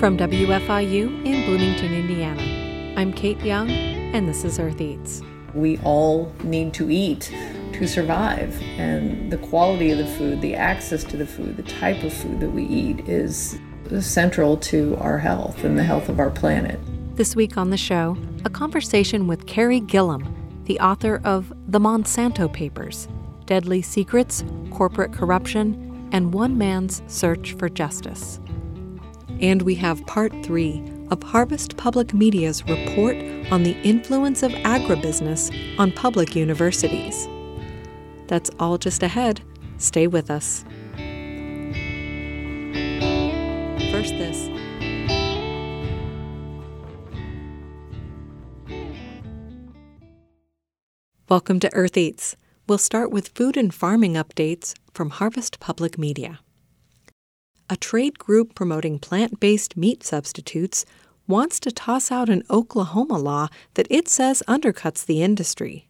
From WFIU in Bloomington, Indiana, I'm Kate Young, and this is Earth Eats. We all need to eat to survive, and the quality of the food, the access to the food, the type of food that we eat is central to our health and the health of our planet. This week on the show, a conversation with Carey Gillam, the author of The Monsanto Papers Deadly Secrets, Corporate Corruption, and One Man's Search for Justice. And we have part three of Harvest Public Media's report on the influence of agribusiness on public universities. That's all just ahead. Stay with us. First, this. Welcome to Earth Eats. We'll start with food and farming updates from Harvest Public Media. A trade group promoting plant based meat substitutes wants to toss out an Oklahoma law that it says undercuts the industry.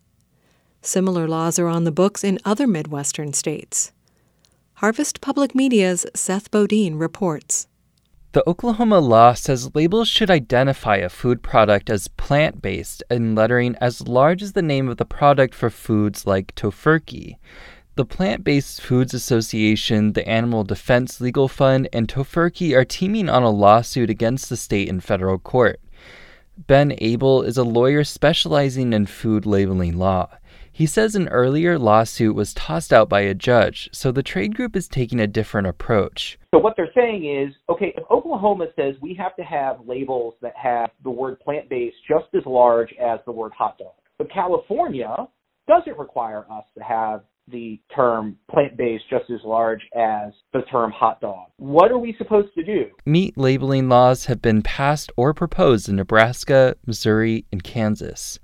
Similar laws are on the books in other Midwestern states. Harvest Public Media's Seth Bodine reports. The Oklahoma law says labels should identify a food product as plant based in lettering as large as the name of the product for foods like Tofurky. The Plant Based Foods Association, the Animal Defense Legal Fund, and Tofurky are teaming on a lawsuit against the state in federal court. Ben Abel is a lawyer specializing in food labeling law. He says an earlier lawsuit was tossed out by a judge, so the trade group is taking a different approach. So what they're saying is, okay, if Oklahoma says we have to have labels that have the word plant-based just as large as the word hot dog, but California doesn't require us to have the term plant-based just as large as the term hot dog. What are we supposed to do? Meat labeling laws have been passed or proposed in Nebraska, Missouri, and Kansas.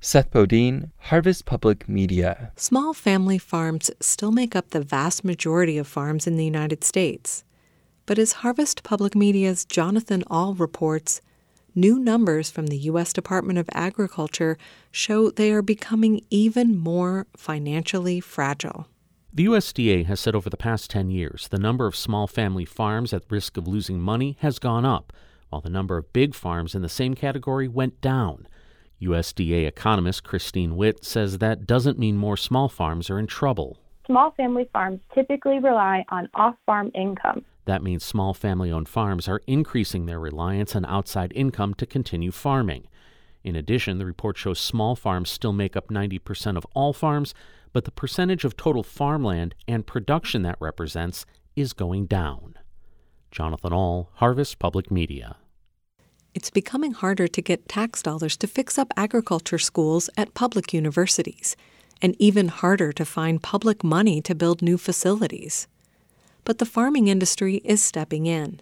Seth Bodine, Harvest Public Media. Small family farms still make up the vast majority of farms in the United States. But as Harvest Public Media's Jonathan Ahl reports, new numbers from the U.S. Department of Agriculture show they are becoming even more financially fragile. The USDA has said over the past 10 years the number of small family farms at risk of losing money has gone up, while the number of big farms in the same category went down. USDA economist Christine Whitt says that doesn't mean more small farms are in trouble. Small family farms typically rely on off farm income. That means small family owned farms are increasing their reliance on outside income to continue farming. In addition, the report shows small farms still make up 90% of all farms, but the percentage of total farmland and production that represents is going down. Jonathan Ahl, Harvest Public Media it's becoming harder to get tax dollars to fix up agriculture schools at public universities, and even harder to find public money to build new facilities. But the farming industry is stepping in.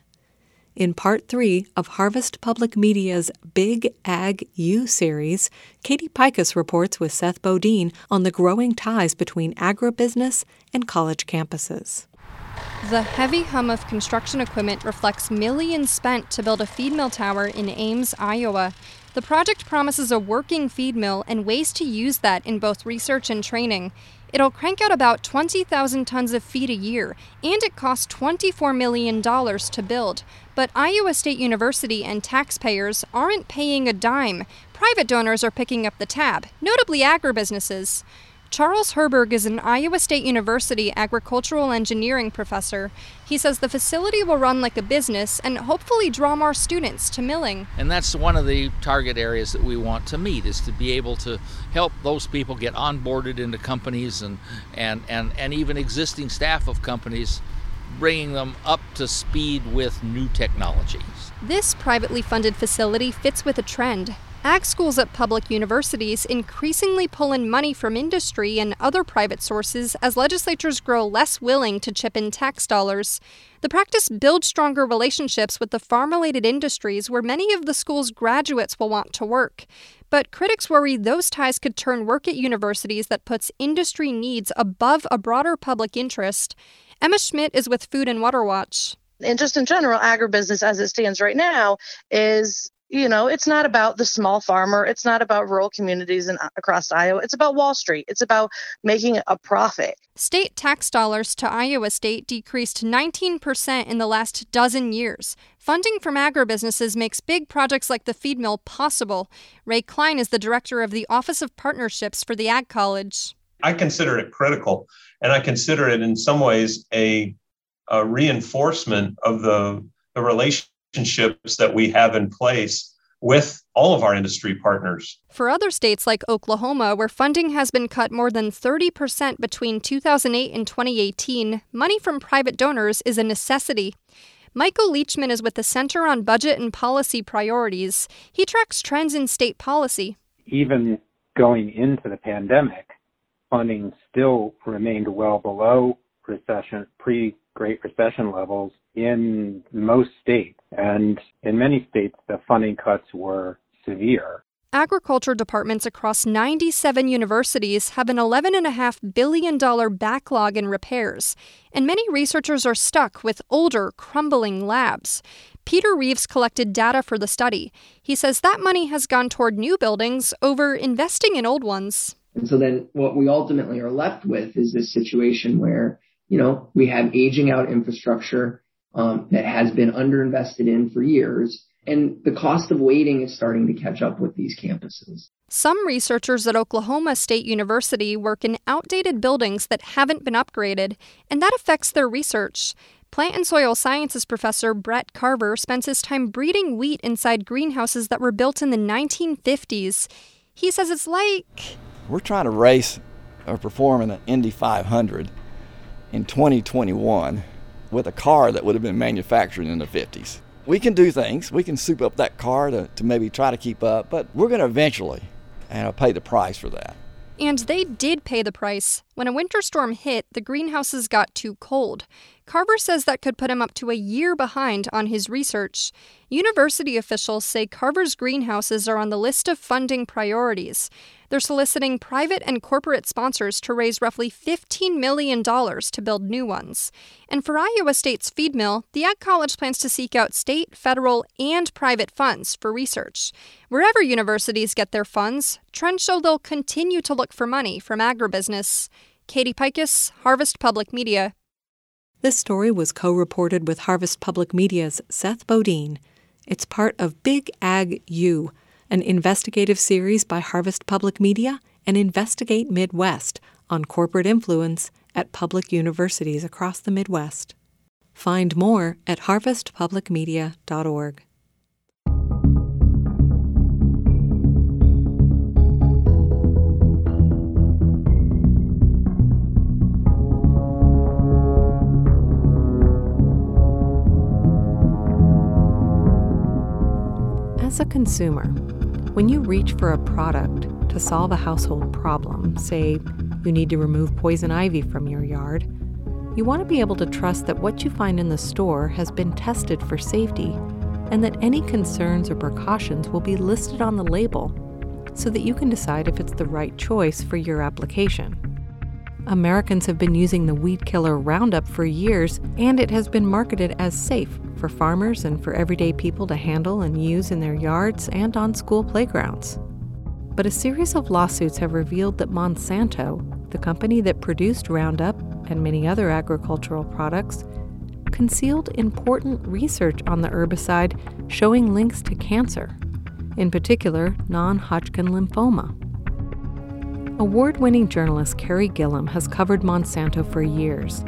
In part three of Harvest Public Media's Big Ag U series, Katie Peikes reports with Seth Bodine on the growing ties between agribusiness and college campuses. The heavy hum of construction equipment reflects millions spent to build a feed mill tower in Ames, Iowa. The project promises a working feed mill and ways to use that in both research and training. It'll crank out about 20,000 tons of feed a year, and it costs $24 million to build. But Iowa State University and taxpayers aren't paying a dime. Private donors are picking up the tab, notably agribusinesses. Charles Hurburgh is an Iowa State University agricultural engineering professor. He says the facility will run like a business and hopefully draw more students to milling. And that's one of the target areas that we want to meet is to be able to help those people get onboarded into companies and and and, and even existing staff of companies bringing them up to speed with new technologies. This privately funded facility fits with a trend. Ag schools at public universities increasingly pull in money from industry and other private sources as legislatures grow less willing to chip in tax dollars. The practice builds stronger relationships with the farm related industries where many of the school's graduates will want to work. But critics worry those ties could turn work at universities that puts industry needs above a broader public interest. Emma Schmidt is with Food and Water Watch. And just in general, agribusiness as it stands right now is you know, it's not about the small farmer. It's not about rural communities in, across Iowa. It's about Wall Street. It's about making a profit. State tax dollars to Iowa State decreased 19% in the last dozen years. Funding from agribusinesses makes big projects like the feed mill possible. Ray Klein is the director of the Office of Partnerships for the Ag College. I consider it critical, and I consider it in some ways a, a reinforcement of the, the relationship relationships that we have in place with all of our industry partners. For other states like Oklahoma, where funding has been cut more than 30% between 2008 and 2018, money from private donors is a necessity. Michael Leachman is with the Center on Budget and Policy Priorities. He tracks trends in state policy. Even going into the pandemic, funding still remained well below recession pre Great Recession levels in most states. And in many states, the funding cuts were severe. Agriculture departments across 97 universities have an $11.5 billion backlog in repairs, and many researchers are stuck with older, crumbling labs. Peter Reeves collected data for the study. He says that money has gone toward new buildings over investing in old ones. And so then what we ultimately are left with is this situation where, you know, we have aging out infrastructure um, that has been underinvested in for years. And the cost of waiting is starting to catch up with these campuses. Some researchers at Oklahoma State University work in outdated buildings that haven't been upgraded, and that affects their research. Plant and soil sciences professor Brett Carver spends his time breeding wheat inside greenhouses that were built in the 1950s. He says it's like we're trying to race or perform in an Indy 500 in 2021 with a car that would have been manufactured in the 50s. We can do things. We can soup up that car to, to maybe try to keep up, but we're going to eventually and pay the price for that. And they did pay the price. When a winter storm hit, the greenhouses got too cold. Carver says that could put him up to a year behind on his research. University officials say Carver's greenhouses are on the list of funding priorities. They're soliciting private and corporate sponsors to raise roughly $15 million to build new ones. And for Iowa State's feed mill, the Ag College plans to seek out state, federal, and private funds for research. Wherever universities get their funds, show they'll continue to look for money from agribusiness. Katie Peikes, Harvest Public Media. This story was co reported with Harvest Public Media's Seth Bodine. It's part of Big Ag U an investigative series by Harvest Public Media and Investigate Midwest on corporate influence at public universities across the Midwest. Find more at harvestpublicmedia.org. As a consumer, when you reach for a product to solve a household problem, say you need to remove poison ivy from your yard, you want to be able to trust that what you find in the store has been tested for safety and that any concerns or precautions will be listed on the label so that you can decide if it's the right choice for your application. Americans have been using the weed killer Roundup for years, and it has been marketed as safe for farmers and for everyday people to handle and use in their yards and on school playgrounds. But a series of lawsuits have revealed that Monsanto, the company that produced Roundup and many other agricultural products, concealed important research on the herbicide showing links to cancer, in particular non Hodgkin lymphoma. Award winning journalist Carey Gillam has covered Monsanto for years.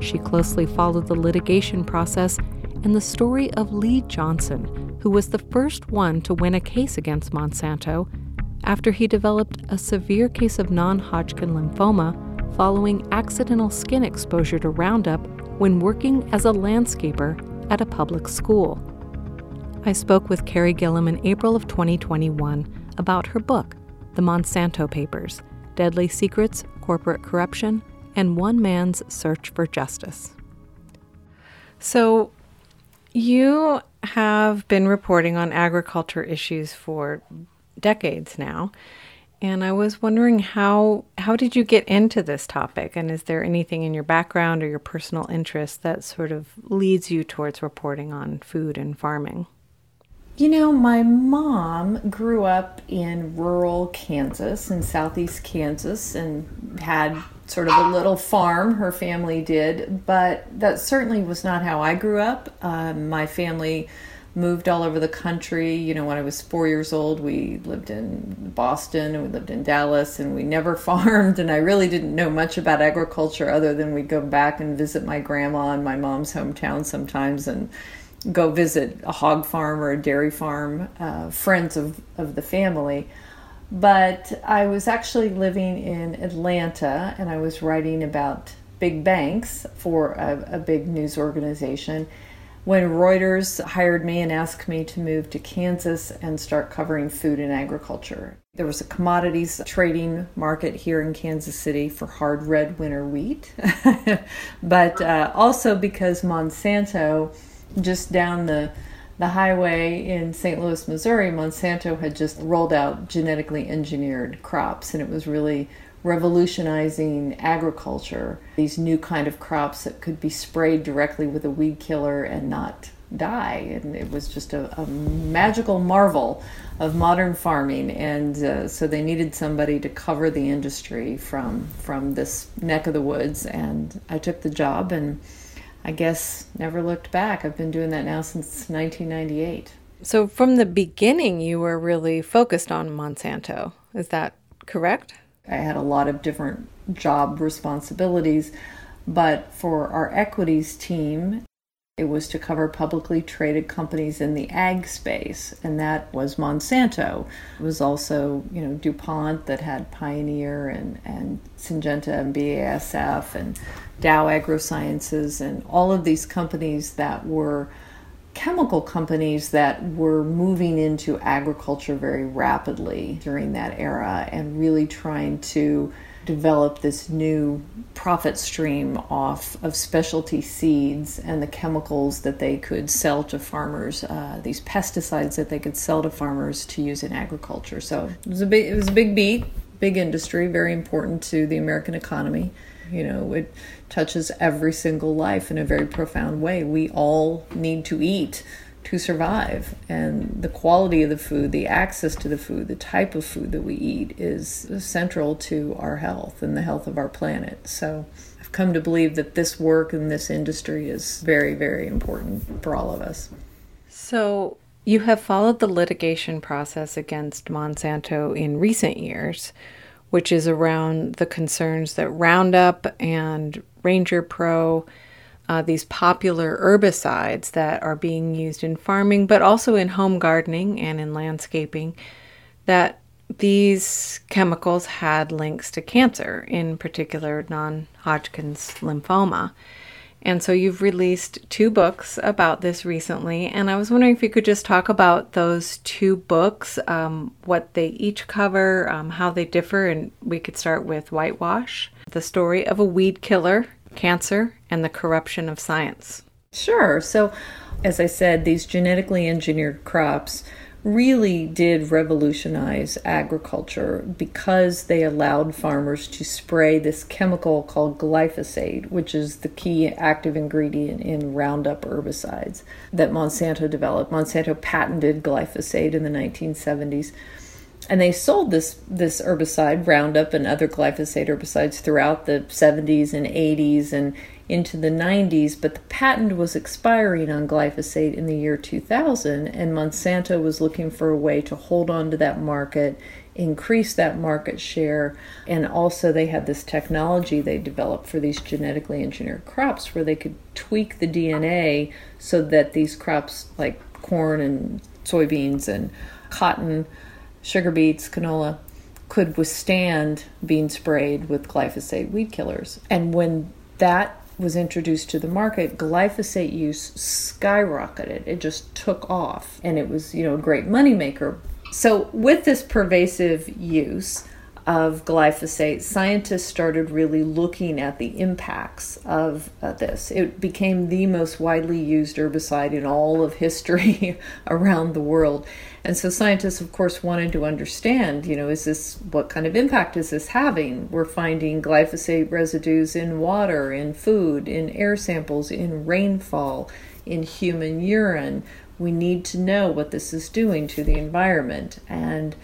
She closely followed the litigation process and the story of Lee Johnson, who was the first one to win a case against Monsanto after he developed a severe case of non Hodgkin lymphoma following accidental skin exposure to Roundup when working as a landscaper at a public school. I spoke with Carey Gillam in April of 2021 about her book, the Monsanto Papers Deadly Secrets, Corporate Corruption, and One Man's Search for Justice. So, you have been reporting on agriculture issues for decades now. And I was wondering how how did you get into this topic and is there anything in your background or your personal interest that sort of leads you towards reporting on food and farming? You know, my mom grew up in rural Kansas, in southeast Kansas, and had sort of a little farm, her family did, but that certainly was not how I grew up. Um, my family moved all over the country. You know, when I was four years old, we lived in Boston and we lived in Dallas and we never farmed. And I really didn't know much about agriculture other than we'd go back and visit my grandma in my mom's hometown sometimes and go visit a hog farm or a dairy farm, uh, friends of, of the family. But I was actually living in Atlanta and I was writing about big banks for a, a big news organization when Reuters hired me and asked me to move to Kansas and start covering food and agriculture. There was a commodities trading market here in Kansas City for hard red winter wheat, but uh, also because Monsanto just down the the highway in St. Louis, Missouri, Monsanto had just rolled out genetically engineered crops, and it was really revolutionizing agriculture. These new kind of crops that could be sprayed directly with a weed killer and not die, and it was just a, a magical marvel of modern farming. And uh, so they needed somebody to cover the industry from from this neck of the woods, and I took the job and I guess never looked back. I've been doing that now since 1998. So, from the beginning, you were really focused on Monsanto. Is that correct? I had a lot of different job responsibilities, but for our equities team, it was to cover publicly traded companies in the ag space, and that was Monsanto. It was also, you know, DuPont that had Pioneer and, and Syngenta and BASF and Dow AgroSciences and all of these companies that were chemical companies that were moving into agriculture very rapidly during that era and really trying to develop this new profit stream off of specialty seeds and the chemicals that they could sell to farmers, uh, these pesticides that they could sell to farmers to use in agriculture. So it was a big, it was a big beat, big industry, very important to the American economy. You know, it touches every single life in a very profound way. We all need to eat to survive. And the quality of the food, the access to the food, the type of food that we eat is central to our health and the health of our planet. So I've come to believe that this work in this industry is very, very important for all of us. So you have followed the litigation process against Monsanto in recent years, which is around the concerns that Roundup and Ranger Pro uh, these popular herbicides that are being used in farming, but also in home gardening and in landscaping, that these chemicals had links to cancer, in particular non Hodgkin's lymphoma. And so you've released two books about this recently, and I was wondering if you could just talk about those two books, um, what they each cover, um, how they differ, and we could start with Whitewash, the story of a weed killer cancer, and the corruption of science. Sure. So, as I said, these genetically engineered crops really did revolutionize agriculture because they allowed farmers to spray this chemical called glyphosate, which is the key active ingredient in Roundup herbicides that Monsanto developed. Monsanto patented glyphosate in the 1970s and they sold this this herbicide Roundup and other glyphosate herbicides throughout the 70s and 80s and into the 90s but the patent was expiring on glyphosate in the year 2000 and Monsanto was looking for a way to hold on to that market increase that market share and also they had this technology they developed for these genetically engineered crops where they could tweak the DNA so that these crops like corn and soybeans and cotton sugar beets, canola, could withstand being sprayed with glyphosate weed killers. And when that was introduced to the market, glyphosate use skyrocketed. It just took off and it was, you know, a great moneymaker. So with this pervasive use, of glyphosate, scientists started really looking at the impacts of uh, this. It became the most widely used herbicide in all of history around the world. And so scientists, of course, wanted to understand, you know, is this, what kind of impact is this having? We're finding glyphosate residues in water, in food, in air samples, in rainfall, in human urine. We need to know what this is doing to the environment. And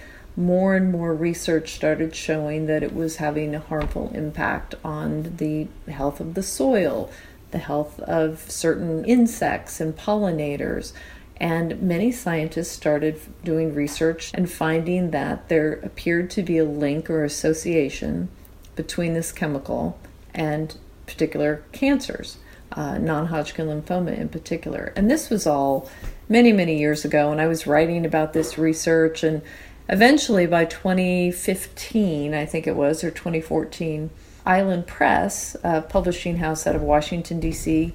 more and more research started showing that it was having a harmful impact on the health of the soil, the health of certain insects and pollinators. And many scientists started doing research and finding that there appeared to be a link or association between this chemical and particular cancers, uh, non Hodgkin lymphoma in particular. And this was all many, many years ago, and I was writing about this research. And eventually, by 2015, I think it was, or 2014, Island Press, a publishing house out of Washington, D.C.,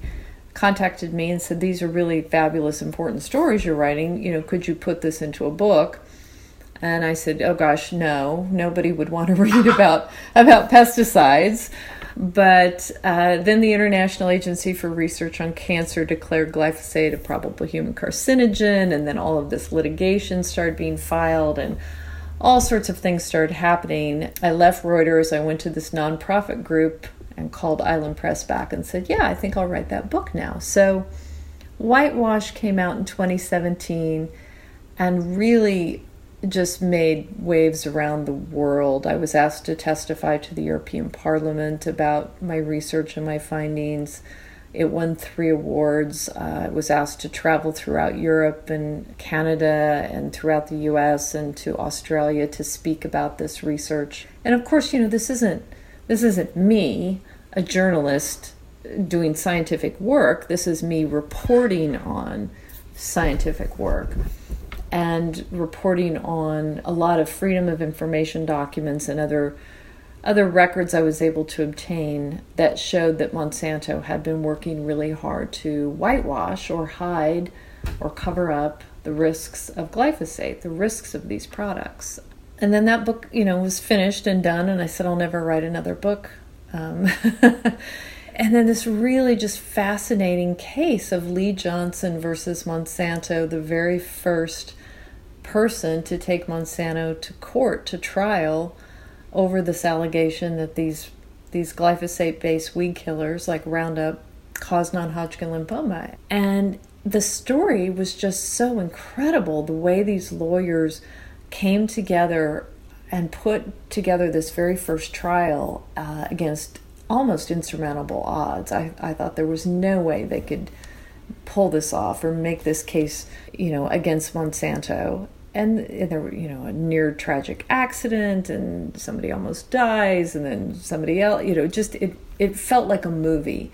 contacted me and said, These are really fabulous, important stories you're writing. You know, could you put this into a book? And I said, "Oh gosh, no. Nobody would want to read about about pesticides." But uh, then the International Agency for Research on Cancer declared glyphosate a probable human carcinogen, and then all of this litigation started being filed, and all sorts of things started happening. I left Reuters. I went to this nonprofit group and called Island Press back and said, "Yeah, I think I'll write that book now." So, Whitewash came out in 2017 and really just made waves around the world. I was asked to testify to the European Parliament about my research and my findings. It won three awards. Uh, I was asked to travel throughout Europe and Canada and throughout the US and to Australia to speak about this research. And of course, you know, this isn't this isn't me, a journalist doing scientific work. This is me reporting on scientific work and reporting on a lot of freedom of information documents and other other records I was able to obtain that showed that Monsanto had been working really hard to whitewash or hide or cover up the risks of glyphosate, the risks of these products. And then that book, you know, was finished and done, and I said I'll never write another book. Um, and then this really just fascinating case of Lee Johnson versus Monsanto, the very first person to take Monsanto to court to trial over this allegation that these these glyphosate based weed killers like Roundup cause non Hodgkin lymphoma. And the story was just so incredible the way these lawyers came together and put together this very first trial uh, against almost insurmountable odds. I, I thought there was no way they could pull this off or make this case, you know, against Monsanto. And there were you know a near tragic accident and somebody almost dies and then somebody else you know just it it felt like a movie.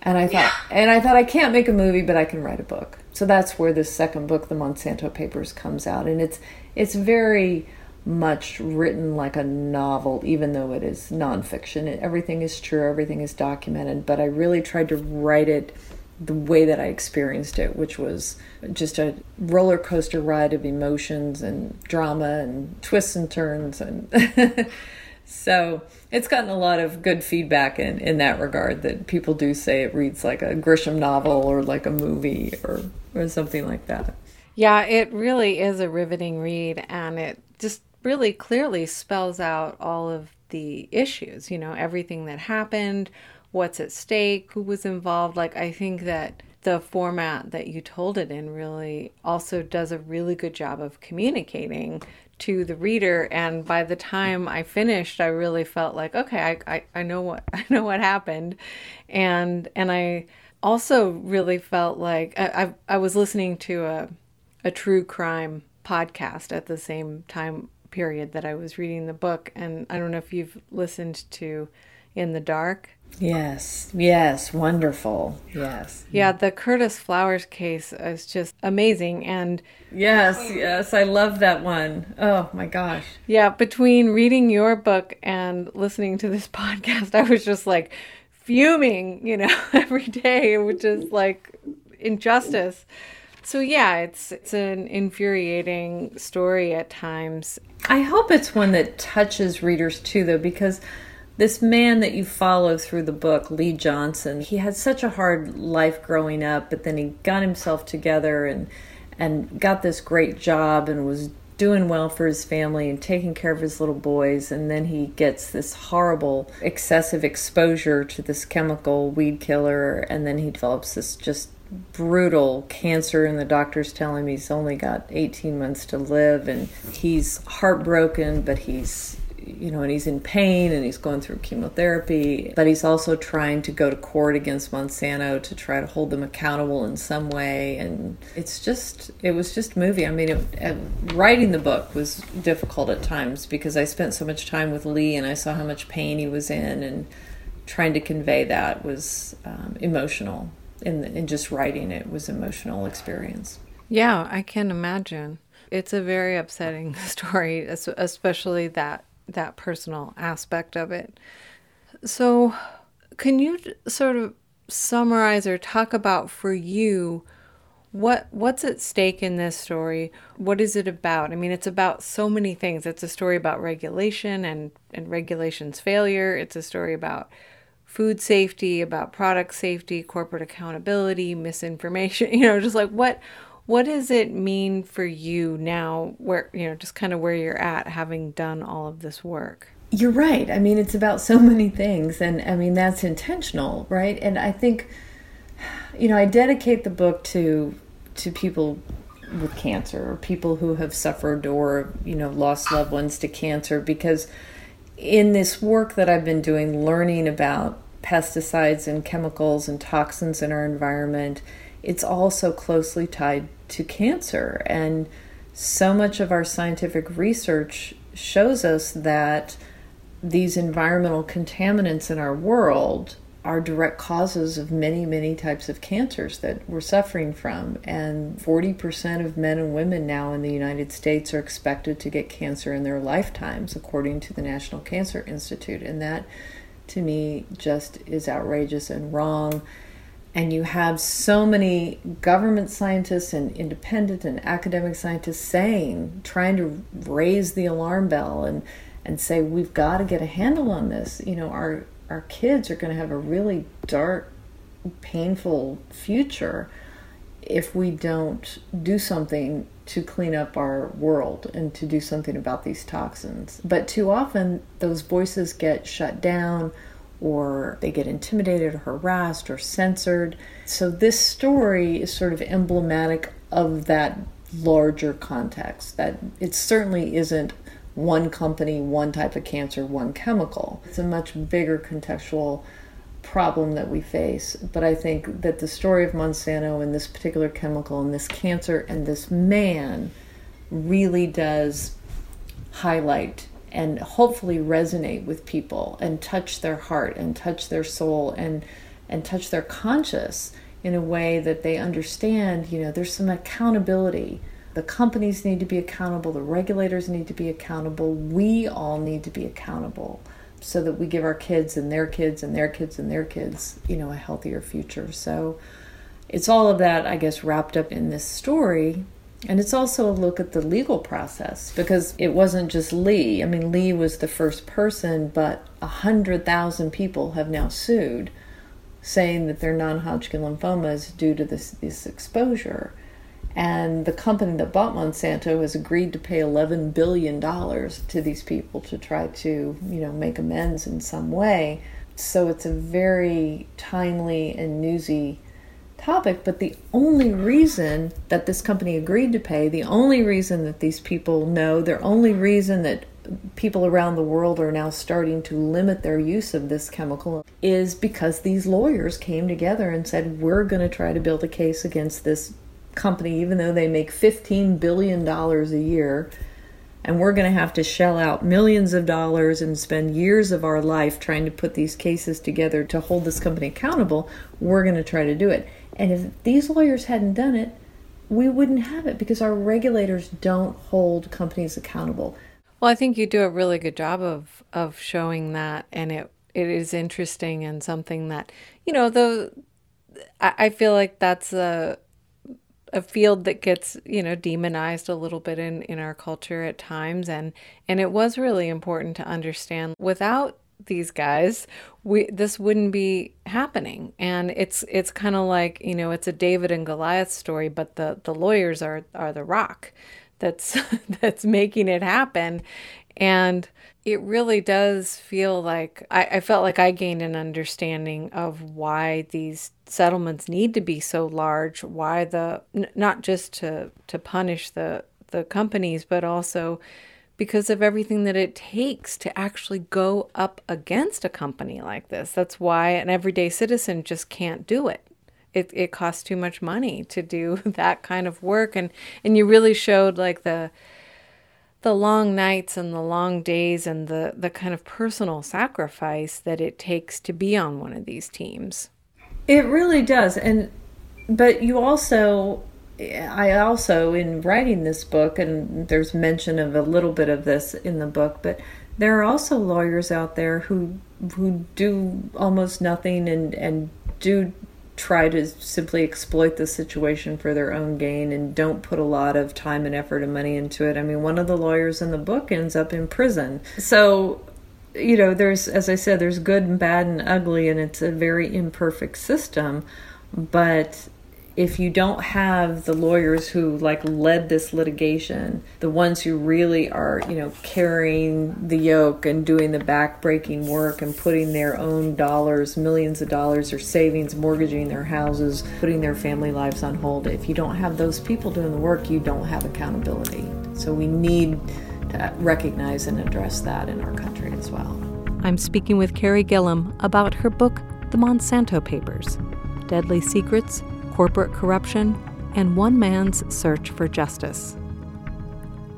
And i thought yeah. and i thought i can't make a movie but i can write a book. So that's where this second book the monsanto papers comes out. And it's it's very much written like a novel even though it is nonfiction. Everything is true everything is documented but i really tried to write it the way that I experienced it, which was just a roller coaster ride of emotions and drama and twists and turns. And so it's gotten a lot of good feedback in, in that regard that people do say it reads like a Grisham novel or like a movie or, or something like that. Yeah, it really is a riveting read and it just really clearly spells out all of the issues, you know, everything that happened what's at stake, who was involved. Like, I think that the format that you told it in really also does a really good job of communicating to the reader. And by the time i finished i really felt like okay i, I, I know what i know what happened. And and i also really felt like i, I, I was listening to a, a true crime podcast at the same time period that i was reading the book. And i don't know if you've listened to in the dark Yes, yes, wonderful. Yes. Yeah, the Curtis Flowers case is just amazing. And yes, yes, I love that one. Oh my gosh. Yeah, between reading your book and listening to this podcast, I was just like fuming, you know, every day, which is like injustice. So yeah, it's it's an infuriating story at times. I hope it's one that touches readers too though because this man that you follow through the book, Lee Johnson, he had such a hard life growing up, but then he got himself together and and got this great job and was doing well for his family and taking care of his little boys. And then he gets this horrible excessive exposure to this chemical weed killer. And then he develops this just brutal cancer. And the doctor's telling him he's only got 18 months to live. And he's heartbroken but he's you know and he's in pain and he's going through chemotherapy but he's also trying to go to court against Monsanto to try to hold them accountable in some way and it's just it was just movie I mean it, uh, writing the book was difficult at times because I spent so much time with Lee and I saw how much pain he was in and trying to convey that was um, emotional in, in just writing it was emotional experience. Yeah, I can imagine. It's a very upsetting story, especially that that personal aspect of it. So, can you sort of summarize or talk about for you what what's at stake in this story? What is it about? I mean, it's about so many things. It's a story about regulation and and regulation's failure. It's a story about food safety, about product safety, corporate accountability, misinformation, you know, just like what what does it mean for you now where you know, just kind of where you're at having done all of this work? You're right. I mean, it's about so many things and I mean, that's intentional, right? And I think you know, I dedicate the book to to people with cancer or people who have suffered or, you know, lost loved ones to cancer because in this work that I've been doing, learning about pesticides and chemicals and toxins in our environment, it's also closely tied to cancer. And so much of our scientific research shows us that these environmental contaminants in our world are direct causes of many, many types of cancers that we're suffering from. And 40% of men and women now in the United States are expected to get cancer in their lifetimes, according to the National Cancer Institute. And that to me just is outrageous and wrong. And you have so many government scientists and independent and academic scientists saying, trying to raise the alarm bell and, and say, we've got to get a handle on this. You know, our, our kids are going to have a really dark, painful future if we don't do something to clean up our world and to do something about these toxins. But too often, those voices get shut down or they get intimidated or harassed or censored. So, this story is sort of emblematic of that larger context, that it certainly isn't one company, one type of cancer, one chemical. It's a much bigger contextual problem that we face. But I think that the story of Monsanto and this particular chemical and this cancer and this man really does highlight and hopefully resonate with people and touch their heart and touch their soul and and touch their conscious in a way that they understand, you know, there's some accountability. The companies need to be accountable, the regulators need to be accountable, we all need to be accountable so that we give our kids and their kids and their kids and their kids, you know, a healthier future. So it's all of that, I guess, wrapped up in this story. And it's also a look at the legal process because it wasn't just Lee. I mean, Lee was the first person, but a hundred thousand people have now sued, saying that their non-Hodgkin lymphoma is due to this this exposure. And the company that bought Monsanto has agreed to pay $11 billion to these people to try to, you know, make amends in some way. So it's a very timely and newsy topic. But the only reason that this company agreed to pay, the only reason that these people know, the only reason that people around the world are now starting to limit their use of this chemical is because these lawyers came together and said, We're going to try to build a case against this company, even though they make $15 billion a year, and we're going to have to shell out millions of dollars and spend years of our life trying to put these cases together to hold this company accountable, we're going to try to do it. And if these lawyers hadn't done it, we wouldn't have it because our regulators don't hold companies accountable. Well, I think you do a really good job of of showing that, and it it is interesting and something that you know the I, I feel like that's a a field that gets you know demonized a little bit in in our culture at times. And and it was really important to understand without these guys we this wouldn't be happening. And it's it's kind of like you know it's a David and Goliath story but the the lawyers are are the rock that's that's making it happen. And it really does feel like I, I, felt like I gained an understanding of why these settlements need to be so large, why the n- not just to to punish the the companies, but also because of everything that it takes to actually go up against a company like this. That's why an everyday citizen just can't do it. It it costs too much money to do that kind of work and and you really showed like the the long nights and the long days and the, the kind of personal sacrifice that it takes to be on one of these teams. It really does. And but you also I also in writing this book and there's mention of a little bit of this in the book, but there are also lawyers out there who who do almost nothing and and do try to simply exploit the situation for their own gain and don't put a lot of time and effort and money into it. I mean, one of the lawyers in the book ends up in prison. So, you know, there's, as I said, there's good and bad and ugly, and it's a very imperfect system. But if you don't have the lawyers who like led this litigation, the ones who really are, you know, carrying the yoke and doing the backbreaking work and putting their own dollars, millions of dollars or savings, mortgaging their houses, putting their family lives on hold, if you don't have those people doing the work, you don't have accountability. So we need to recognize and address that in our country as well. I'm speaking with Carey Gillam about her book, The Monsanto Papers Deadly Secrets corporate corruption, and one man's search for justice.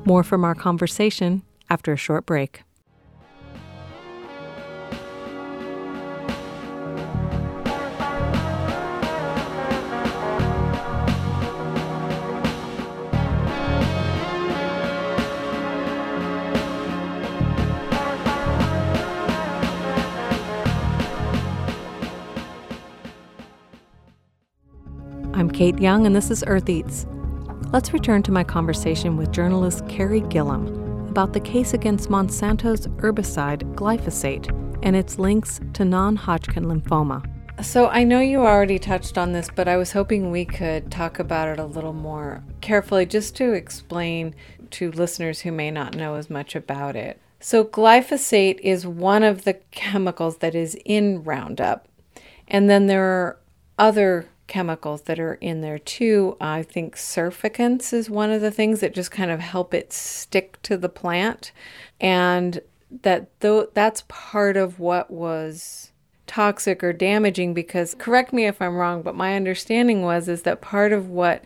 More from our conversation after a short break. Kate Young, and this is Earth Eats. Let's return to my conversation with journalist Carey Gillam about the case against Monsanto's herbicide glyphosate and its links to non Hodgkin lymphoma. So, I know you already touched on this, but I was hoping we could talk about it a little more carefully just to explain to listeners who may not know as much about it. So, glyphosate is one of the chemicals that is in Roundup, and then there are other chemicals that are in there too. I think surfactants is one of the things that just kind of help it stick to the plant. And that though that's part of what was toxic or damaging because correct me if I'm wrong, but my understanding was is that part of what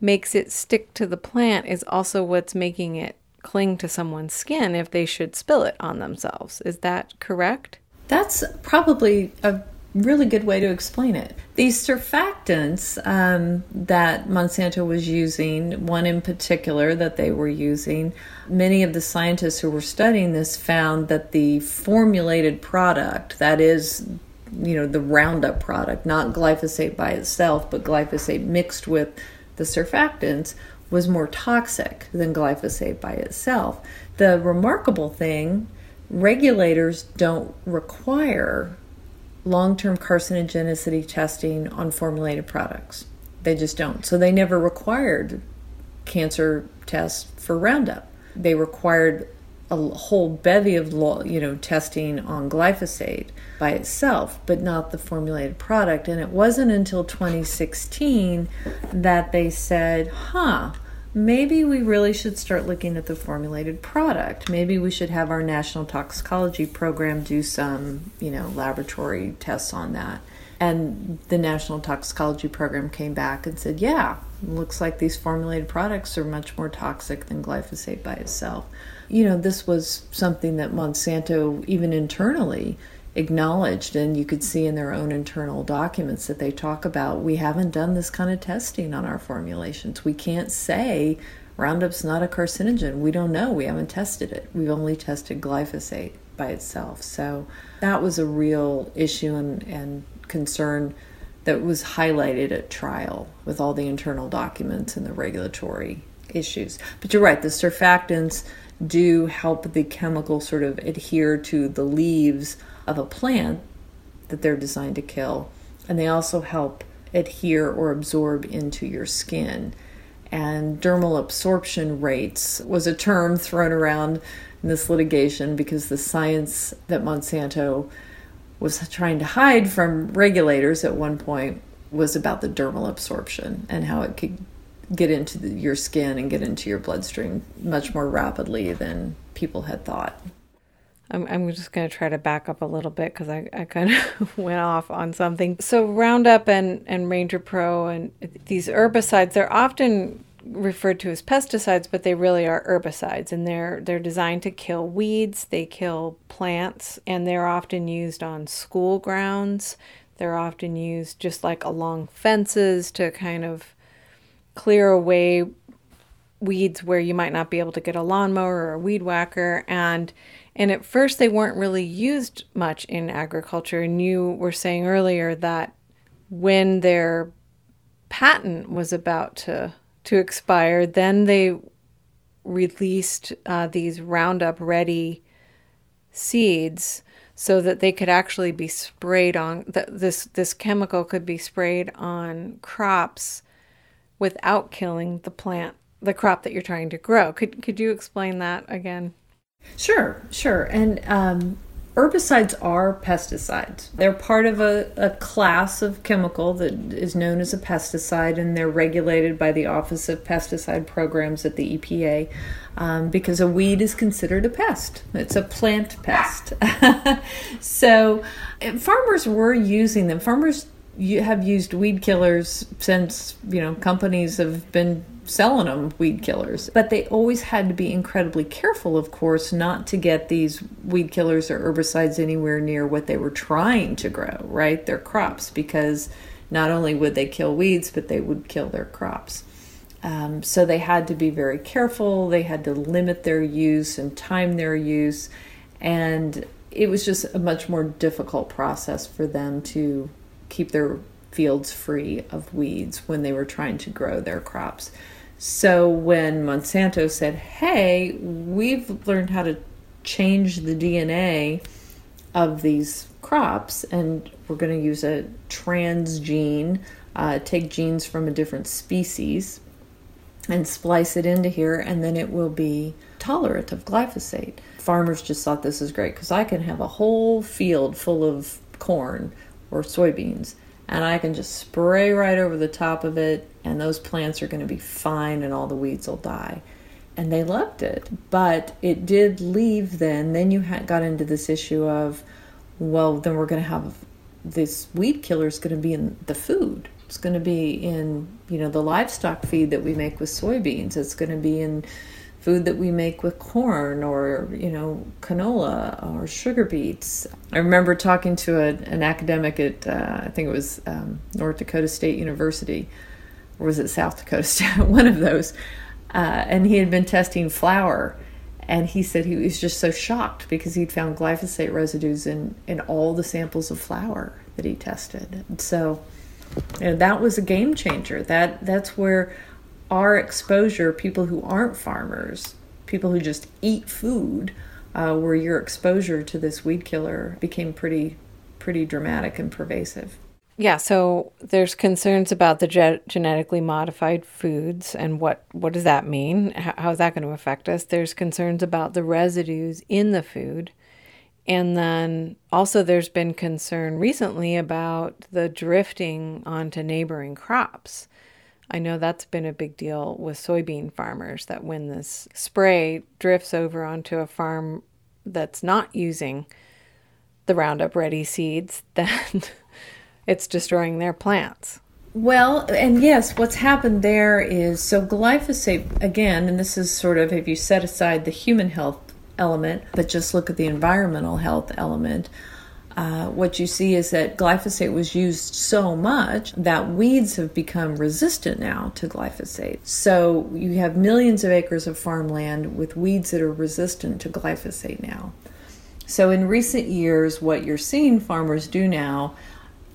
makes it stick to the plant is also what's making it cling to someone's skin if they should spill it on themselves. Is that correct? That's probably a really good way to explain it. These surfactants um, that Monsanto was using, one in particular that they were using, many of the scientists who were studying this found that the formulated product, that is, you know, the Roundup product, not glyphosate by itself, but glyphosate mixed with the surfactants, was more toxic than glyphosate by itself. The remarkable thing regulators don't require long term carcinogenicity testing on formulated products. They just don't. So they never required cancer tests for Roundup. They required a whole bevy of you know testing on glyphosate by itself, but not the formulated product. And it wasn't until 2016 that they said, "Huh, maybe we really should start looking at the formulated product. Maybe we should have our national toxicology program do some, you know, laboratory tests on that. And the national toxicology program came back and said, yeah, looks like these formulated products are much more toxic than glyphosate by itself. You know, this was something that Monsanto, even internally, acknowledged and you could see in their own internal documents that they talk about we haven't done this kind of testing on our formulations. We can't say roundup's not a carcinogen. We don't know. We haven't tested it. We've only tested glyphosate by itself. So that was a real issue and, and concern that was highlighted at trial with all the internal documents and the regulatory issues. But you're right the surfactants do help the chemical sort of adhere to the leaves of a plant that they're designed to kill, and they also help adhere or absorb into your skin. And dermal absorption rates was a term thrown around in this litigation because the science that Monsanto was trying to hide from regulators at one point was about the dermal absorption and how it could get into the, your skin and get into your bloodstream much more rapidly than people had thought. I'm, I'm just going to try to back up a little bit because I, I kind of went off on something. So, Roundup and, and Ranger Pro and these herbicides, they're often referred to as pesticides, but they really are herbicides, and they're they're designed to kill weeds. They kill plants, and they're often used on school grounds. They're often used just like along fences to kind of clear away weeds where you might not be able to get a lawnmower or a weed whacker and and at first they weren't really used much in agriculture. And you were saying earlier that when their patent was about to to expire then they released uh, these roundup ready seeds so that they could actually be sprayed on th- this this chemical could be sprayed on crops without killing the plant the crop that you're trying to grow. Could could you explain that again sure sure and um, herbicides are pesticides they're part of a, a class of chemical that is known as a pesticide and they're regulated by the office of pesticide programs at the epa um, because a weed is considered a pest. It's a plant pest. so farmers were using them. Farmers have used weed killers since you know companies have been selling them weed killers but they always had to be incredibly careful of course not to get these weed killers or herbicides anywhere near what they were trying to grow right their crops because not only would they kill weeds but they would kill their crops um, so they had to be very careful. They had to limit their use and time their use. And it was just a much more difficult process for them to keep their fields free of weeds when they were trying to grow their crops. So when Monsanto said, hey, we've learned how to change the DNA of these crops and we're going to use a transgene, uh, take genes from a different species and splice it into here, and then it will be tolerant of glyphosate. Farmers just thought this is great because I can have a whole field full of corn or soybeans and I can just spray right over the top of it, and those plants are going to be fine and all the weeds will die. And they loved it. But it did leave then. Then you got into this issue of, well, then we're going to have this weed killer is going to be in the food. It's going to be in, you know, the livestock feed that we make with soybeans. It's going to be in food that we make with corn or, you know, canola or sugar beets. I remember talking to a, an academic at, uh, I think it was um, North Dakota State University, or was it South Dakota State? One of those. Uh, and he had been testing flour and he said he was just so shocked because he'd found glyphosate residues in, in all the samples of flour that he tested. And so you know, that was a game changer. That that's where our exposure, people who aren't farmers, people who just eat food, uh, where your exposure to this weed killer became pretty pretty dramatic and pervasive. Yeah, so there's concerns about the ge- genetically modified foods and what what does that mean? How, how is that going to affect us? There's concerns about the residues in the food. And then also, there's been concern recently about the drifting onto neighboring crops. I know that's been a big deal with soybean farmers that when this spray drifts over onto a farm that's not using the Roundup Ready seeds, then it's destroying their plants. Well, and yes, what's happened there is so glyphosate, again, and this is sort of if you set aside the human health element, but just look at the environmental health element, uh, what you see is that glyphosate was used so much that weeds have become resistant now to glyphosate. So you have millions of acres of farmland with weeds that are resistant to glyphosate now. So in recent years, what you're seeing farmers do now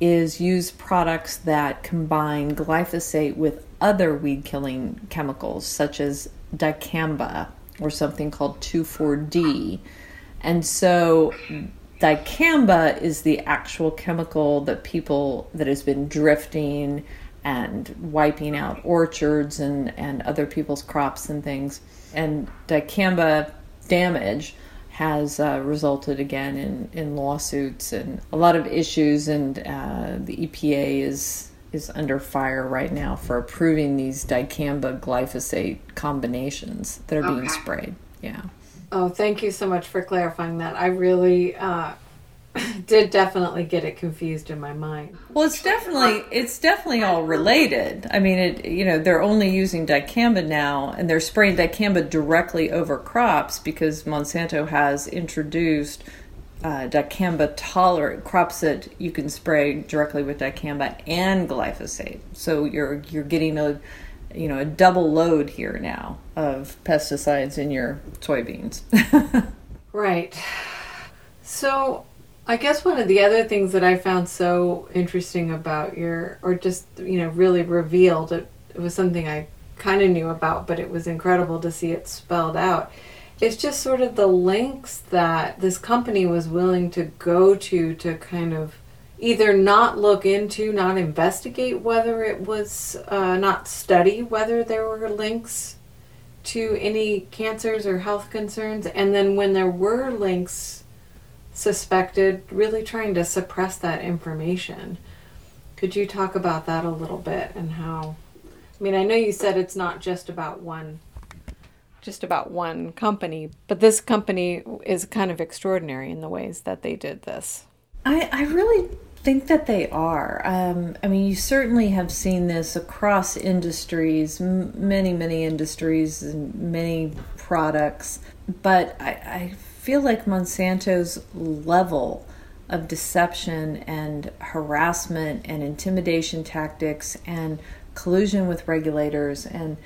is use products that combine glyphosate with other weed killing chemicals such as dicamba or something called 2,4-D. And so dicamba is the actual chemical that people that has been drifting and wiping out orchards and, and other people's crops and things. And dicamba damage has uh, resulted again in, in lawsuits and a lot of issues, and uh, the EPA is is under fire right now for approving these dicamba glyphosate combinations that are being sprayed. Yeah. Oh, thank you so much for clarifying that. I really uh, did definitely get it confused in my mind. Well, it's definitely it's definitely all related. I mean, it you know they're only using dicamba now, and they're spraying dicamba directly over crops because Monsanto has introduced uh, dicamba tolerant crops that you can spray directly with dicamba and glyphosate. So you're you're getting a you know a double load here now of pesticides in your soybeans. Right. So, I guess one of the other things that I found so interesting about your, or just, you know, really revealed, it, it was something I kind of knew about, but it was incredible to see it spelled out. It's just sort of the lengths that this company was willing to go to to kind of either not look into, not investigate whether it was, uh, not study whether there were links to any cancers or health concerns, and then when there were links suspected, really trying to suppress that information. Could you talk about that a little bit and how? I mean, I know you said it's not just about one. just about one company, but this company is kind of extraordinary in the ways that they did this. I, I really think that they are. Um, I mean, you certainly have seen this across industries, m- many, many industries and many products, but I, I feel like Monsanto's level of deception and harassment and intimidation tactics and collusion with regulators and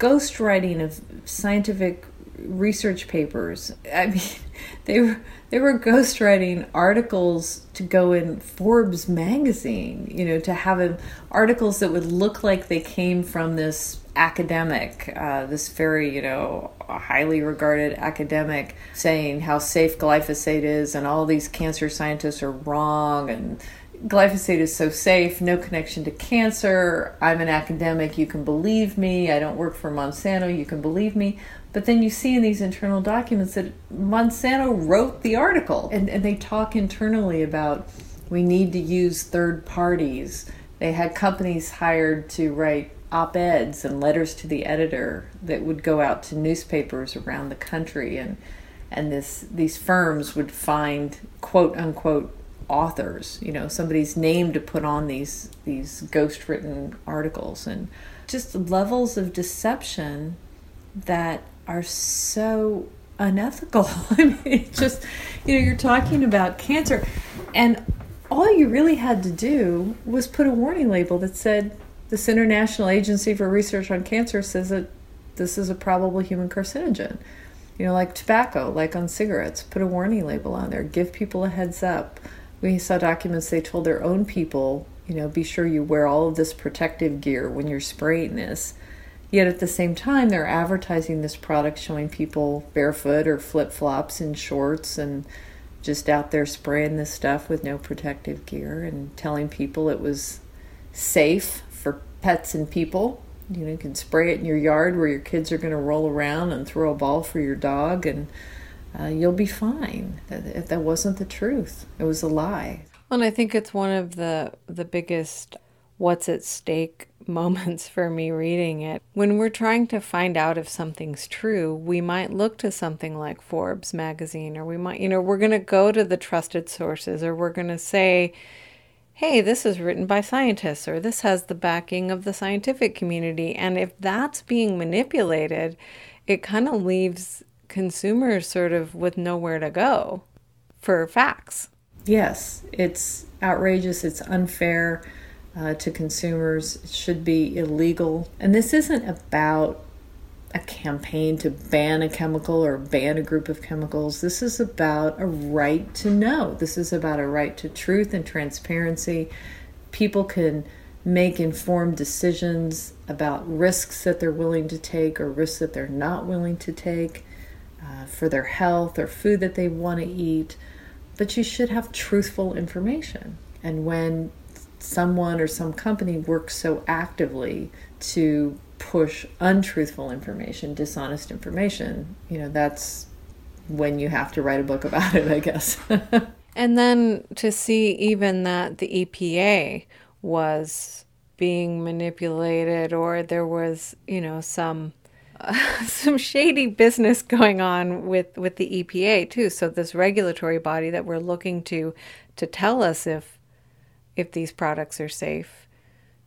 ghostwriting of scientific research papers. I mean, they were they were ghostwriting articles to go in Forbes magazine. You know, to have a, articles that would look like they came from this academic, uh, this very you know highly regarded academic, saying how safe glyphosate is, and all these cancer scientists are wrong, and glyphosate is so safe, no connection to cancer. I'm an academic, you can believe me. I don't work for Monsanto, you can believe me. But then you see in these internal documents that Monsanto wrote the article and, and they talk internally about we need to use third parties. They had companies hired to write op eds and letters to the editor that would go out to newspapers around the country and and this these firms would find quote unquote authors, you know, somebody's name to put on these these ghost written articles and just levels of deception that are so unethical. I mean, it's just you know, you're talking about cancer and all you really had to do was put a warning label that said this International Agency for Research on Cancer says that this is a probable human carcinogen. You know, like tobacco, like on cigarettes, put a warning label on there, give people a heads up. We saw documents they told their own people, you know, be sure you wear all of this protective gear when you're spraying this. Yet at the same time, they're advertising this product showing people barefoot or flip flops and shorts and just out there spraying this stuff with no protective gear and telling people it was safe for pets and people. You know, you can spray it in your yard where your kids are going to roll around and throw a ball for your dog, and uh, you'll be fine. That, that wasn't the truth. It was a lie. And I think it's one of the the biggest what's at stake moments for me reading it. When we're trying to find out if something's true, we might look to something like Forbes magazine or we might, you know, we're going to go to the trusted sources or we're going to say, "Hey, this is written by scientists or this has the backing of the scientific community." And if that's being manipulated, it kind of leaves consumers sort of with nowhere to go for facts. Yes, it's outrageous, it's unfair uh, to consumers, it should be illegal. And this isn't about a campaign to ban a chemical or ban a group of chemicals. This is about a right to know. This is about a right to truth and transparency. People can make informed decisions about risks that they're willing to take or risks that they're not willing to take uh, for their health or food that they want to eat but you should have truthful information. And when someone or some company works so actively to push untruthful information, dishonest information, you know, that's when you have to write a book about it, I guess. and then to see even that the EPA was being manipulated or there was, you know, some some shady business going on with with the EPA too. So this regulatory body that we're looking to to tell us if if these products are safe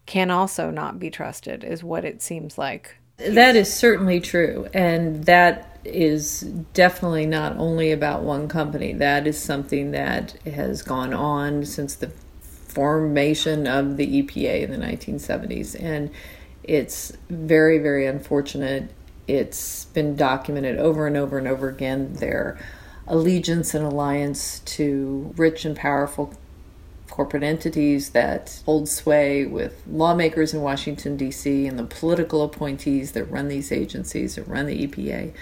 can also not be trusted is what it seems like. That is certainly true and that is definitely not only about one company. That is something that has gone on since the formation of the EPA in the 1970s and it's very very unfortunate it's been documented over and over and over again their allegiance and alliance to rich and powerful corporate entities that hold sway with lawmakers in Washington, D.C., and the political appointees that run these agencies, that run the EPA.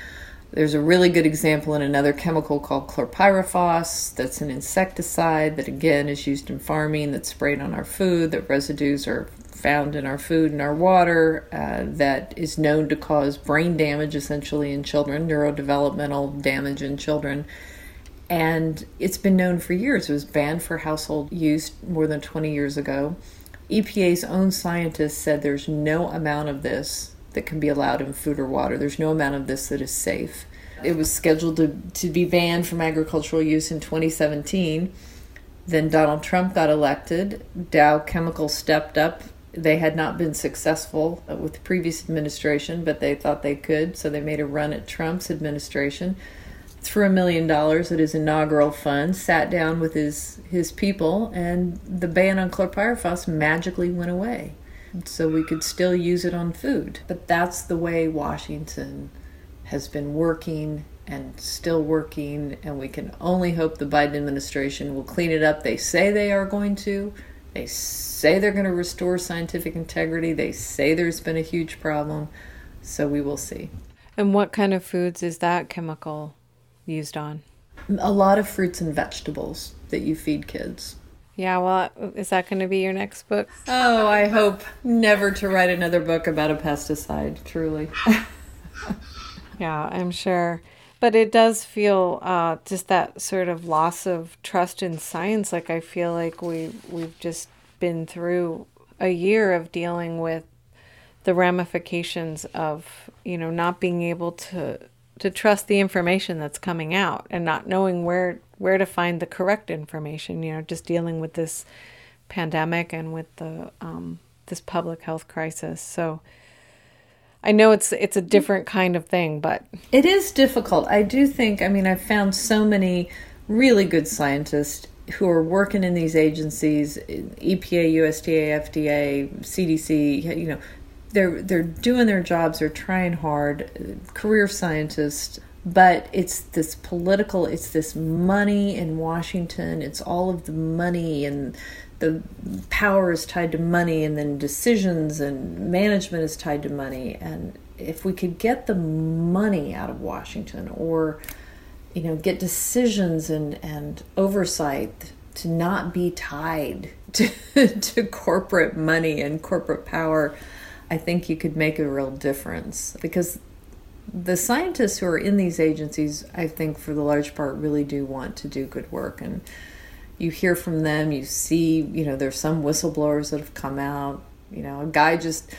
There's a really good example in another chemical called chlorpyrifos that's an insecticide that, again, is used in farming, that's sprayed on our food, that residues are found in our food and our water uh, that is known to cause brain damage essentially in children, neurodevelopmental damage in children. And it's been known for years. It was banned for household use more than 20 years ago. EPA's own scientists said there's no amount of this that can be allowed in food or water. There's no amount of this that is safe. It was scheduled to, to be banned from agricultural use in 2017. Then Donald Trump got elected. Dow Chemical stepped up they had not been successful uh, with the previous administration, but they thought they could, so they made a run at Trump's administration. Threw a million dollars at his inaugural fund, sat down with his, his people, and the ban on chlorpyrifos magically went away. So we could still use it on food. But that's the way Washington has been working and still working, and we can only hope the Biden administration will clean it up. They say they are going to. They say they're going to restore scientific integrity. They say there's been a huge problem. So we will see. And what kind of foods is that chemical used on? A lot of fruits and vegetables that you feed kids. Yeah, well, is that going to be your next book? Oh, I hope never to write another book about a pesticide, truly. yeah, I'm sure. But it does feel uh, just that sort of loss of trust in science. Like I feel like we we've just been through a year of dealing with the ramifications of you know not being able to to trust the information that's coming out and not knowing where where to find the correct information you know just dealing with this pandemic and with the um, this public health crisis so I know it's it's a different kind of thing, but it is difficult. I do think. I mean, I've found so many really good scientists who are working in these agencies EPA, USDA, FDA, CDC, you know, they're they're doing their jobs, they're trying hard, career scientists, but it's this political, it's this money in Washington, it's all of the money and the power is tied to money and then decisions and management is tied to money and if we could get the money out of Washington or you know, get decisions and, and oversight to not be tied to, to corporate money and corporate power, I think you could make a real difference because the scientists who are in these agencies, I think for the large part, really do want to do good work. And you hear from them, you see, you know, there's some whistleblowers that have come out. You know, a guy just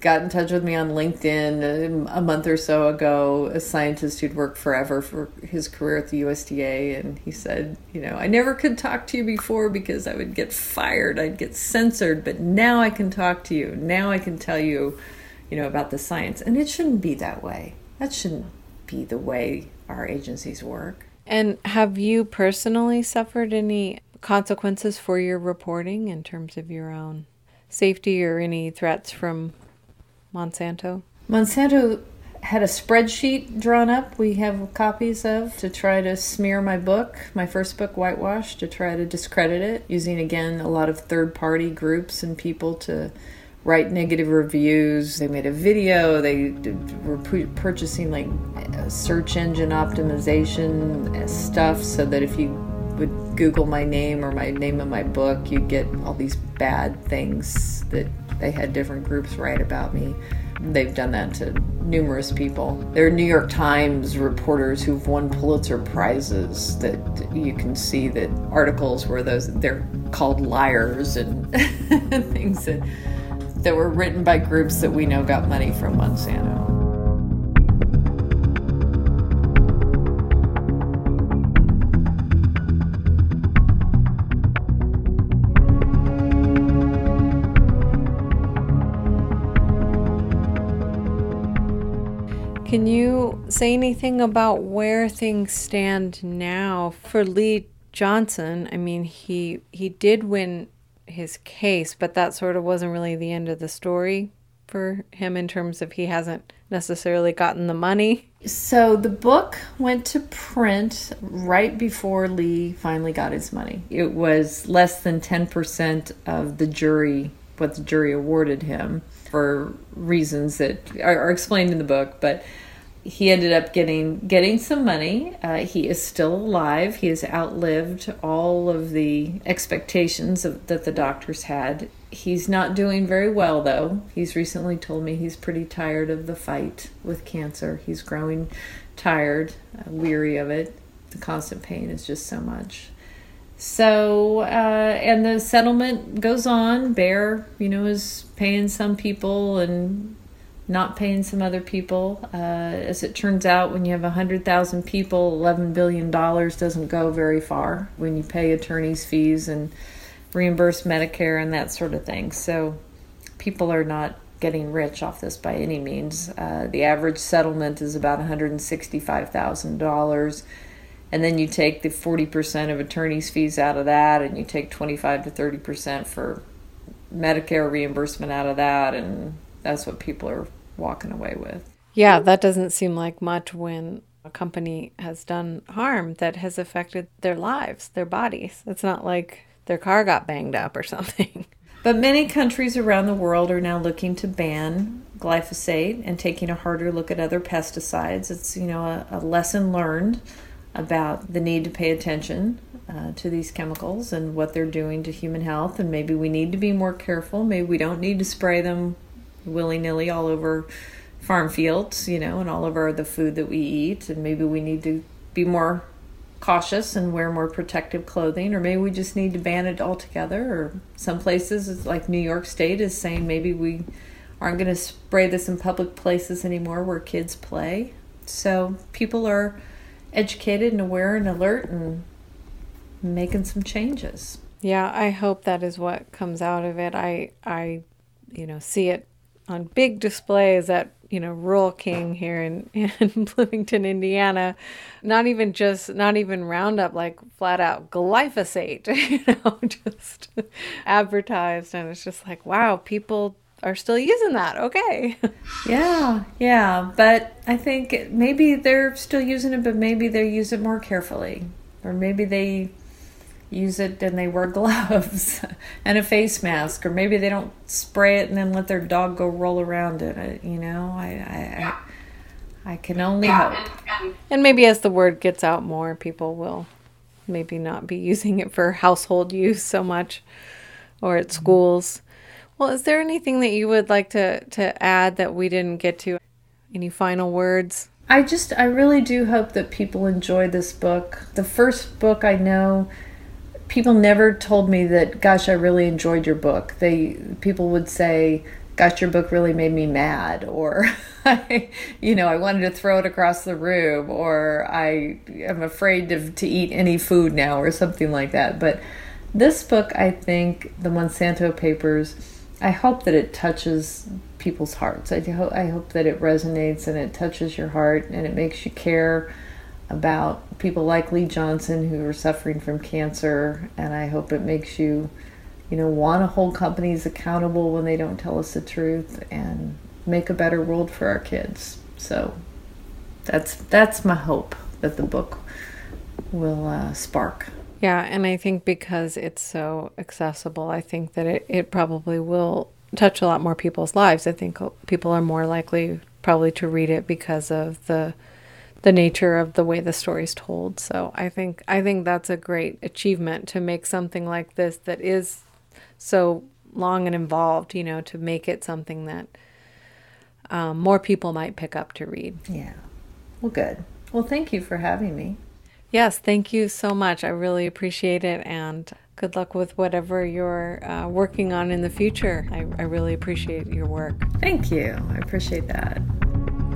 got in touch with me on LinkedIn a, a, month or so ago, a scientist who'd worked forever for his career at the USDA. And he said, You know, I never could talk to you before because I would get fired, I'd get censored, but now I can talk to you. Now I can tell you, you know, about the science. And it shouldn't be that way. That shouldn't be the way our agencies work. And have you personally suffered any consequences for your reporting in terms of your own safety or any threats from Monsanto? Monsanto had a spreadsheet drawn up we have copies of to try to smear my book, my first book, Whitewash, to try to discredit it, using again a lot of third party groups and people to write negative reviews. They made a video, they were purchasing like search engine optimization uh, stuff so that if you would Google my name or my name of my book, you'd get all these bad things that they had different groups write about me. They've done that to numerous people. There are New York Times reporters who've won Pulitzer prizes that you can see that articles where those they're called liars and things that that were written by groups that we know got money from Monsanto. Can you say anything about where things stand now for Lee Johnson? I mean, he he did win his case, but that sort of wasn't really the end of the story for him in terms of he hasn't necessarily gotten the money. So the book went to print right before Lee finally got his money. It was less than 10% of the jury what the jury awarded him for reasons that are, are explained in the book, but he ended up getting getting some money. Uh, he is still alive. He has outlived all of the expectations of, that the doctors had. He's not doing very well, though. He's recently told me he's pretty tired of the fight with cancer. He's growing tired, uh, weary of it. The constant pain is just so much. So, uh, and the settlement goes on. Bayer, you know, is paying some people and not paying some other people. Uh, as it turns out, when you have 100,000 people, $11 billion doesn't go very far when you pay attorneys' fees and reimburse Medicare and that sort of thing. So, people are not getting rich off this by any means. Uh, the average settlement is about $165,000 and then you take the 40% of attorney's fees out of that and you take 25 to 30% for medicare reimbursement out of that and that's what people are walking away with. Yeah that doesn't seem like much when a company has done harm that has affected their lives their bodies. It's not like their car got banged up or something. But many countries around the world are now looking to ban glyphosate and taking a harder look at other pesticides. It's you know a, a lesson learned about the need to pay attention uh, to these chemicals and what they're doing to human health. And maybe we need to be more careful. Maybe we don't need to spray them willy nilly all over farm fields, you know, and all over the food that we eat. And maybe we need to be more cautious and wear more protective clothing, or maybe we just need to ban it altogether. Or some places, like New York State, is saying maybe we aren't going to spray this in public places anymore where kids play. So people are educated and aware and alert and making some changes. Yeah, I hope that is what comes out of it. I I you know, see it on big displays at you know Rural King here in, in Bloomington, Indiana. Not even just not even Roundup, like flat out glyphosate, you know, just advertised, and it's just like wow, people are still using that. Okay. yeah, yeah. But I think maybe they're still using it, but maybe they use it more carefully. Or maybe they use it and they wear gloves and a face mask. Or maybe they don't spray it and then let their dog go roll around in it. You know, I, I, I, I can only yeah, hope. And, um, and maybe as the word gets out more, people will maybe not be using it for household use so much or at mm-hmm. schools. Well, is there anything that you would like to, to add that we didn't get to? Any final words? I just, I really do hope that people enjoy this book. The first book I know, people never told me that, gosh, I really enjoyed your book. They, people would say, gosh, your book really made me mad, or, you know, I wanted to throw it across the room, or I am afraid to, to eat any food now, or something like that. But this book, I think, the Monsanto Papers, I hope that it touches people's hearts. I hope I hope that it resonates and it touches your heart and it makes you care about people like Lee Johnson who are suffering from cancer and I hope it makes you you know want to hold companies accountable when they don't tell us the truth and make a better world for our kids. So that's that's my hope that the book will uh, spark. Yeah, and I think because it's so accessible, I think that it, it probably will touch a lot more people's lives. I think people are more likely probably to read it because of the the nature of the way the story's told. So I think I think that's a great achievement to make something like this that is so long and involved, you know, to make it something that um, more people might pick up to read. Yeah. Well, good. Well, thank you for having me. Yes, thank you so much. I really appreciate it. And good luck with whatever you're uh, working on in the future. I, I really appreciate your work. Thank you. I appreciate that.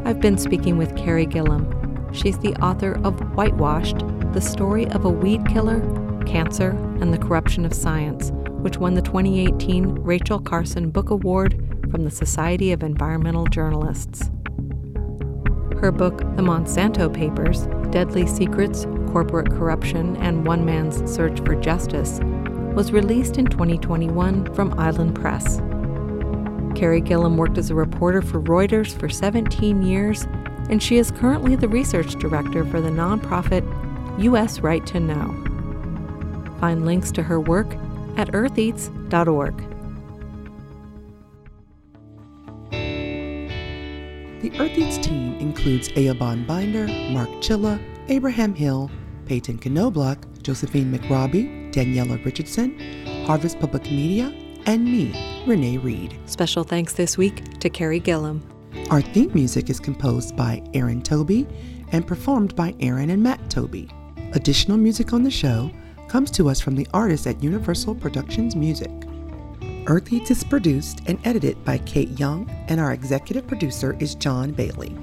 I've been speaking with Carey Gillam. She's the author of Whitewashed The Story of a Weed Killer, Cancer, and the Corruption of Science, which won the 2018 Rachel Carson Book Award from the Society of Environmental Journalists. Her book, The Monsanto Papers Deadly Secrets, Corporate Corruption, and One Man's Search for Justice, was released in 2021 from Island Press. Carey Gillam worked as a reporter for Reuters for 17 years, and she is currently the research director for the nonprofit U.S. Right to Know. Find links to her work at eartheats.org. The Earth Eats team includes Eoban Binder, Mark Chilla, Abraham Hill, Peyton Knobloch, Josephine McRobbie, Daniela Richardson, Harvest Public Media, and me, Renee Reed. Special thanks this week to Carey Gillam. Our theme music is composed by Aaron Toby and performed by Aaron and Matt Toby. Additional music on the show comes to us from the artists at Universal Productions Music. Earth is produced and edited by Kate Young, and our executive producer is John Bailey.